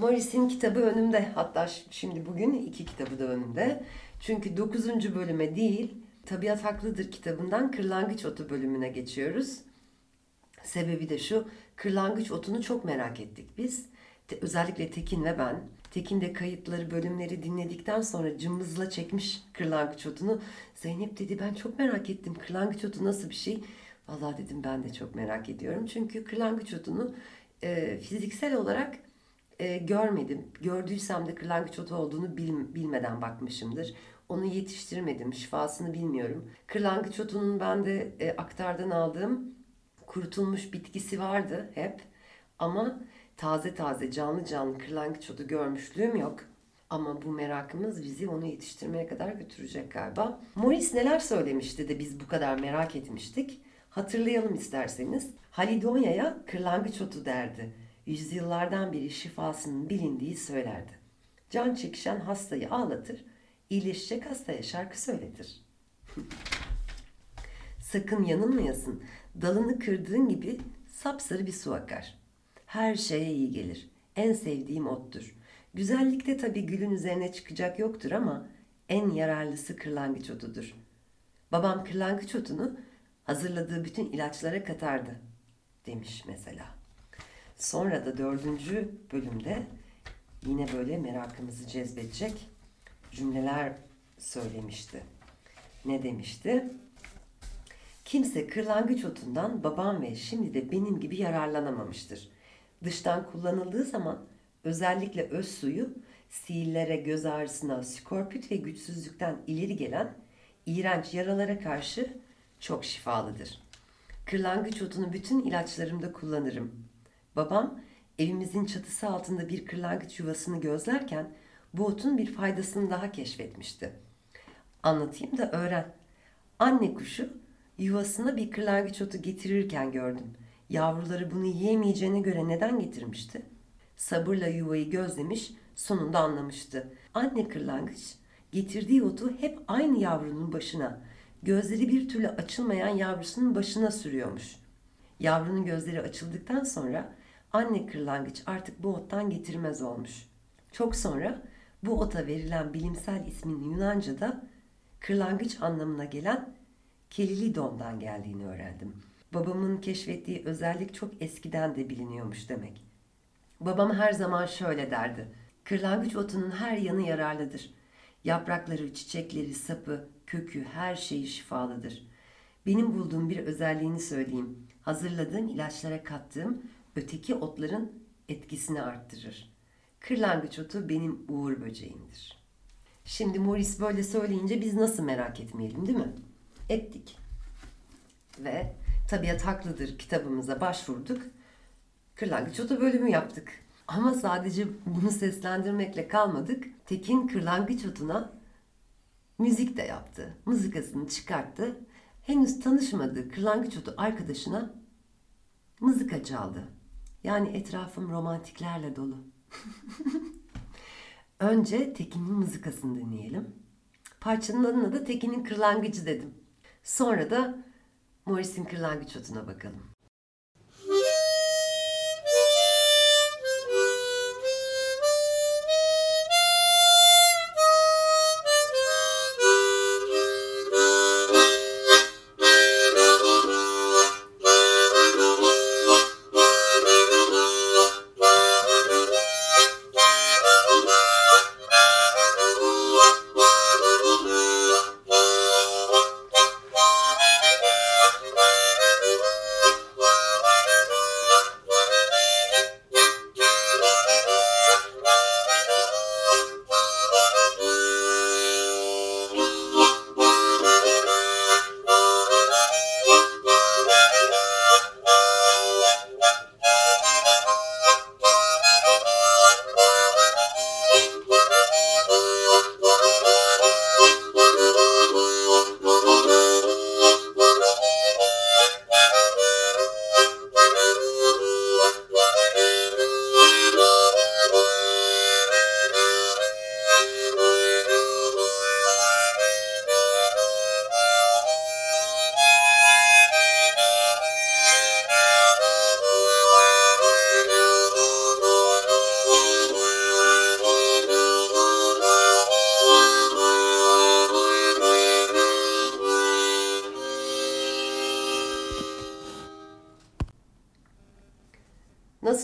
Morris'in kitabı önümde. Hatta şimdi bugün iki kitabı da önümde. Çünkü 9. bölüme değil, Tabiat Haklıdır kitabından Kırlangıç Otu bölümüne geçiyoruz. Sebebi de şu, kırlangıç otunu çok merak ettik biz. Te, özellikle Tekin ve ben. Tekin de kayıtları, bölümleri dinledikten sonra cımbızla çekmiş kırlangıç otunu. Zeynep dedi ben çok merak ettim kırlangıç otu nasıl bir şey? Vallahi dedim ben de çok merak ediyorum. Çünkü kırlangıç otunu e, fiziksel olarak e, görmedim. Gördüysem de kırlangıç otu olduğunu bil, bilmeden bakmışımdır. Onu yetiştirmedim. Şifasını bilmiyorum. Kırlangıç otunun ben de e, aktardan aldığım kurutulmuş bitkisi vardı hep. Ama taze taze canlı canlı kırlangıç otu görmüşlüğüm yok. Ama bu merakımız bizi onu yetiştirmeye kadar götürecek galiba. Morris neler söylemişti de biz bu kadar merak etmiştik. Hatırlayalım isterseniz. Halidonya'ya kırlangıç otu derdi. Yüzyıllardan beri şifasının bilindiği söylerdi. Can çekişen hastayı ağlatır, iyileşecek hastaya şarkı söyletir. Sakın yanılmayasın. Dalını kırdığın gibi sapsarı bir su akar. Her şeye iyi gelir. En sevdiğim ottur. Güzellikte tabii gülün üzerine çıkacak yoktur ama en yararlısı kırlangıç otudur. Babam kırlangıç otunu hazırladığı bütün ilaçlara katardı demiş mesela. Sonra da dördüncü bölümde yine böyle merakımızı cezbedecek cümleler söylemişti. Ne demişti? Kimse kırlangıç otundan babam ve şimdi de benim gibi yararlanamamıştır. Dıştan kullanıldığı zaman özellikle öz suyu sihirlere, göz ağrısına, skorpit ve güçsüzlükten ileri gelen iğrenç yaralara karşı çok şifalıdır. Kırlangıç otunu bütün ilaçlarımda kullanırım. Babam evimizin çatısı altında bir kırlangıç yuvasını gözlerken bu otun bir faydasını daha keşfetmişti. Anlatayım da öğren. Anne kuşu yuvasına bir kırlangıç otu getirirken gördüm. Yavruları bunu yiyemeyeceğine göre neden getirmişti? Sabırla yuvayı gözlemiş, sonunda anlamıştı. Anne kırlangıç getirdiği otu hep aynı yavrunun başına, gözleri bir türlü açılmayan yavrusunun başına sürüyormuş. Yavrunun gözleri açıldıktan sonra anne kırlangıç artık bu ottan getirmez olmuş. Çok sonra bu ota verilen bilimsel ismin Yunanca'da kırlangıç anlamına gelen Kelilidon'dan geldiğini öğrendim. Babamın keşfettiği özellik çok eskiden de biliniyormuş demek. Babam her zaman şöyle derdi. Kırlangıç otunun her yanı yararlıdır. Yaprakları, çiçekleri, sapı, kökü her şeyi şifalıdır. Benim bulduğum bir özelliğini söyleyeyim. Hazırladığım ilaçlara kattığım öteki otların etkisini arttırır. Kırlangıç otu benim uğur böceğimdir. Şimdi Morris böyle söyleyince biz nasıl merak etmeyelim değil mi? Ettik. Ve Tabiat Haklıdır kitabımıza başvurduk. Kırlangıç otu bölümü yaptık. Ama sadece bunu seslendirmekle kalmadık. Tekin kırlangıç otuna müzik de yaptı. Mızıkasını çıkarttı. Henüz tanışmadığı kırlangıç otu arkadaşına mızıka çaldı. Yani etrafım romantiklerle dolu. Önce Tekin'in mızıkasını dinleyelim. Parçanın adına da Tekin'in kırlangıcı dedim. Sonra da Morris'in kırlangıç otuna bakalım.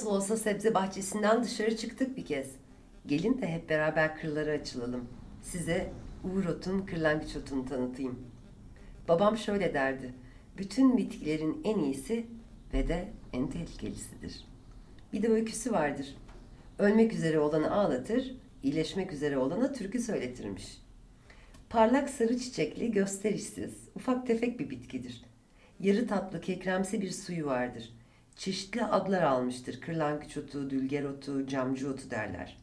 Nasıl olsa sebze bahçesinden dışarı çıktık bir kez. Gelin de hep beraber kırlara açılalım. Size Uğur Ot'un kırlangıç otunu tanıtayım. Babam şöyle derdi. Bütün bitkilerin en iyisi ve de en tehlikelisidir. Bir de öyküsü vardır. Ölmek üzere olanı ağlatır, iyileşmek üzere olana türkü söyletirmiş. Parlak sarı çiçekli, gösterişsiz, ufak tefek bir bitkidir. Yarı tatlı, kekremsi bir suyu vardır. Çeşitli adlar almıştır. Kırlangıç otu, dülger otu, camcı otu derler.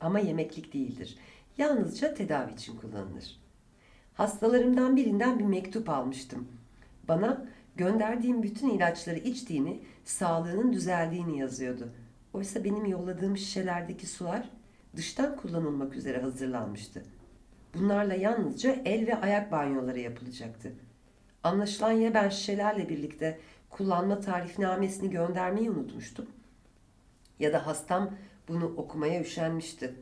Ama yemeklik değildir. Yalnızca tedavi için kullanılır. Hastalarımdan birinden bir mektup almıştım. Bana gönderdiğim bütün ilaçları içtiğini, sağlığının düzeldiğini yazıyordu. Oysa benim yolladığım şişelerdeki sular dıştan kullanılmak üzere hazırlanmıştı. Bunlarla yalnızca el ve ayak banyoları yapılacaktı. Anlaşılan ya ben şişelerle birlikte kullanma tarifnamesini göndermeyi unutmuştum ya da hastam bunu okumaya üşenmişti.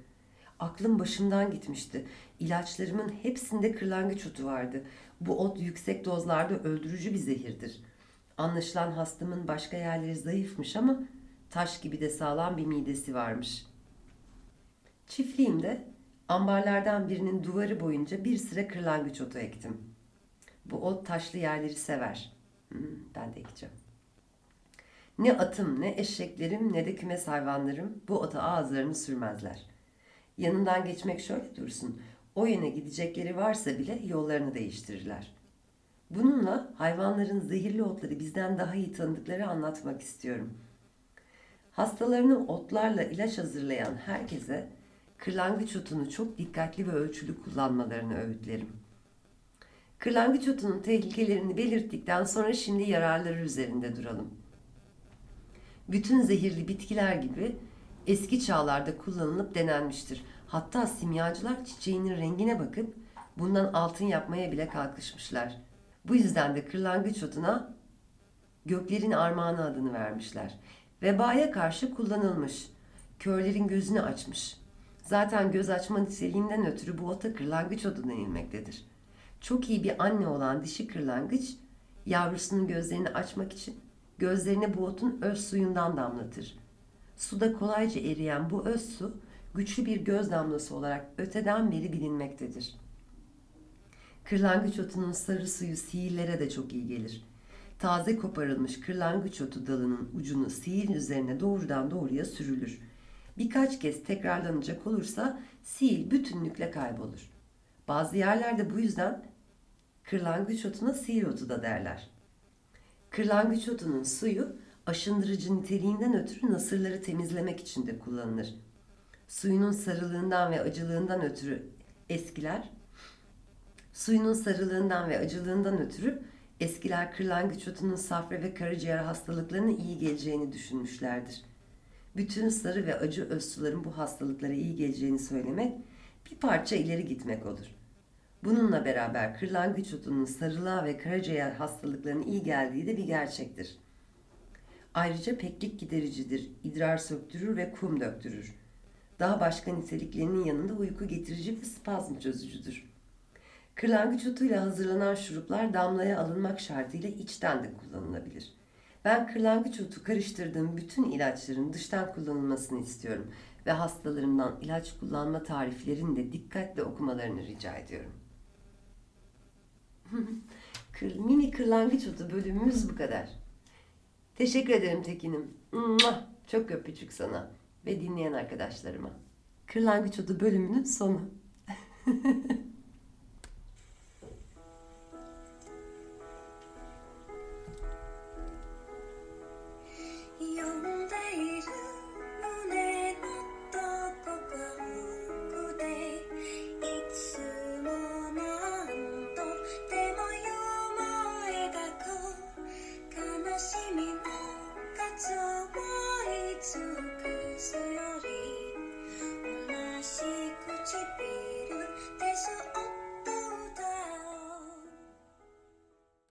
Aklım başımdan gitmişti. İlaçlarımın hepsinde kırlangıç otu vardı. Bu ot yüksek dozlarda öldürücü bir zehirdir. Anlaşılan hastamın başka yerleri zayıfmış ama taş gibi de sağlam bir midesi varmış. Çiftliğimde ambarlardan birinin duvarı boyunca bir sıra kırlangıç otu ektim. Bu ot taşlı yerleri sever. Ekeceğim. Ne atım, ne eşeklerim, ne de kümes hayvanlarım bu ota ağızlarını sürmezler. Yanından geçmek şöyle dursun. O yöne gidecekleri varsa bile yollarını değiştirirler. Bununla hayvanların zehirli otları bizden daha iyi tanıdıkları anlatmak istiyorum. Hastalarını otlarla ilaç hazırlayan herkese kırlangıç otunu çok dikkatli ve ölçülü kullanmalarını öğütlerim. Kırlangıç otunun tehlikelerini belirttikten sonra şimdi yararları üzerinde duralım. Bütün zehirli bitkiler gibi eski çağlarda kullanılıp denenmiştir. Hatta simyacılar çiçeğinin rengine bakıp bundan altın yapmaya bile kalkışmışlar. Bu yüzden de kırlangıç otuna göklerin armağanı adını vermişler. Vebaya karşı kullanılmış. Körlerin gözünü açmış. Zaten göz açma niteliğinden ötürü bu ota kırlangıç otu denilmektedir. Çok iyi bir anne olan dişi kırlangıç yavrusunun gözlerini açmak için gözlerine bu öz suyundan damlatır. Suda kolayca eriyen bu öz su güçlü bir göz damlası olarak öteden beri bilinmektedir. Kırlangıç otunun sarı suyu sihirlere de çok iyi gelir. Taze koparılmış kırlangıç otu dalının ucunu sihirin üzerine doğrudan doğruya sürülür. Birkaç kez tekrarlanacak olursa sihir bütünlükle kaybolur. Bazı yerlerde bu yüzden kırlangıç otuna sihir otu da derler. Kırlangıç otunun suyu aşındırıcı niteliğinden ötürü nasırları temizlemek için de kullanılır. Suyunun sarılığından ve acılığından ötürü eskiler, suyunun sarılığından ve acılığından ötürü eskiler kırlangıç otunun safra ve karaciğer hastalıklarına iyi geleceğini düşünmüşlerdir. Bütün sarı ve acı öz suların bu hastalıklara iyi geleceğini söylemek bir parça ileri gitmek olur. Bununla beraber kırlangıç otunun sarılığa ve karaciğer hastalıklarına iyi geldiği de bir gerçektir. Ayrıca peklik gidericidir, idrar söktürür ve kum döktürür. Daha başka niteliklerinin yanında uyku getirici ve spazm çözücüdür. Kırlangıç otuyla hazırlanan şuruplar damlaya alınmak şartıyla içten de kullanılabilir. Ben kırlangıç otu karıştırdığım bütün ilaçların dıştan kullanılmasını istiyorum ve hastalarımdan ilaç kullanma tariflerini de dikkatle okumalarını rica ediyorum. Mini kırlangıç otu bölümümüz bu kadar. Teşekkür ederim Tekin'im. Çok öpücük sana ve dinleyen arkadaşlarıma. Kırlangıç otu bölümünün sonu.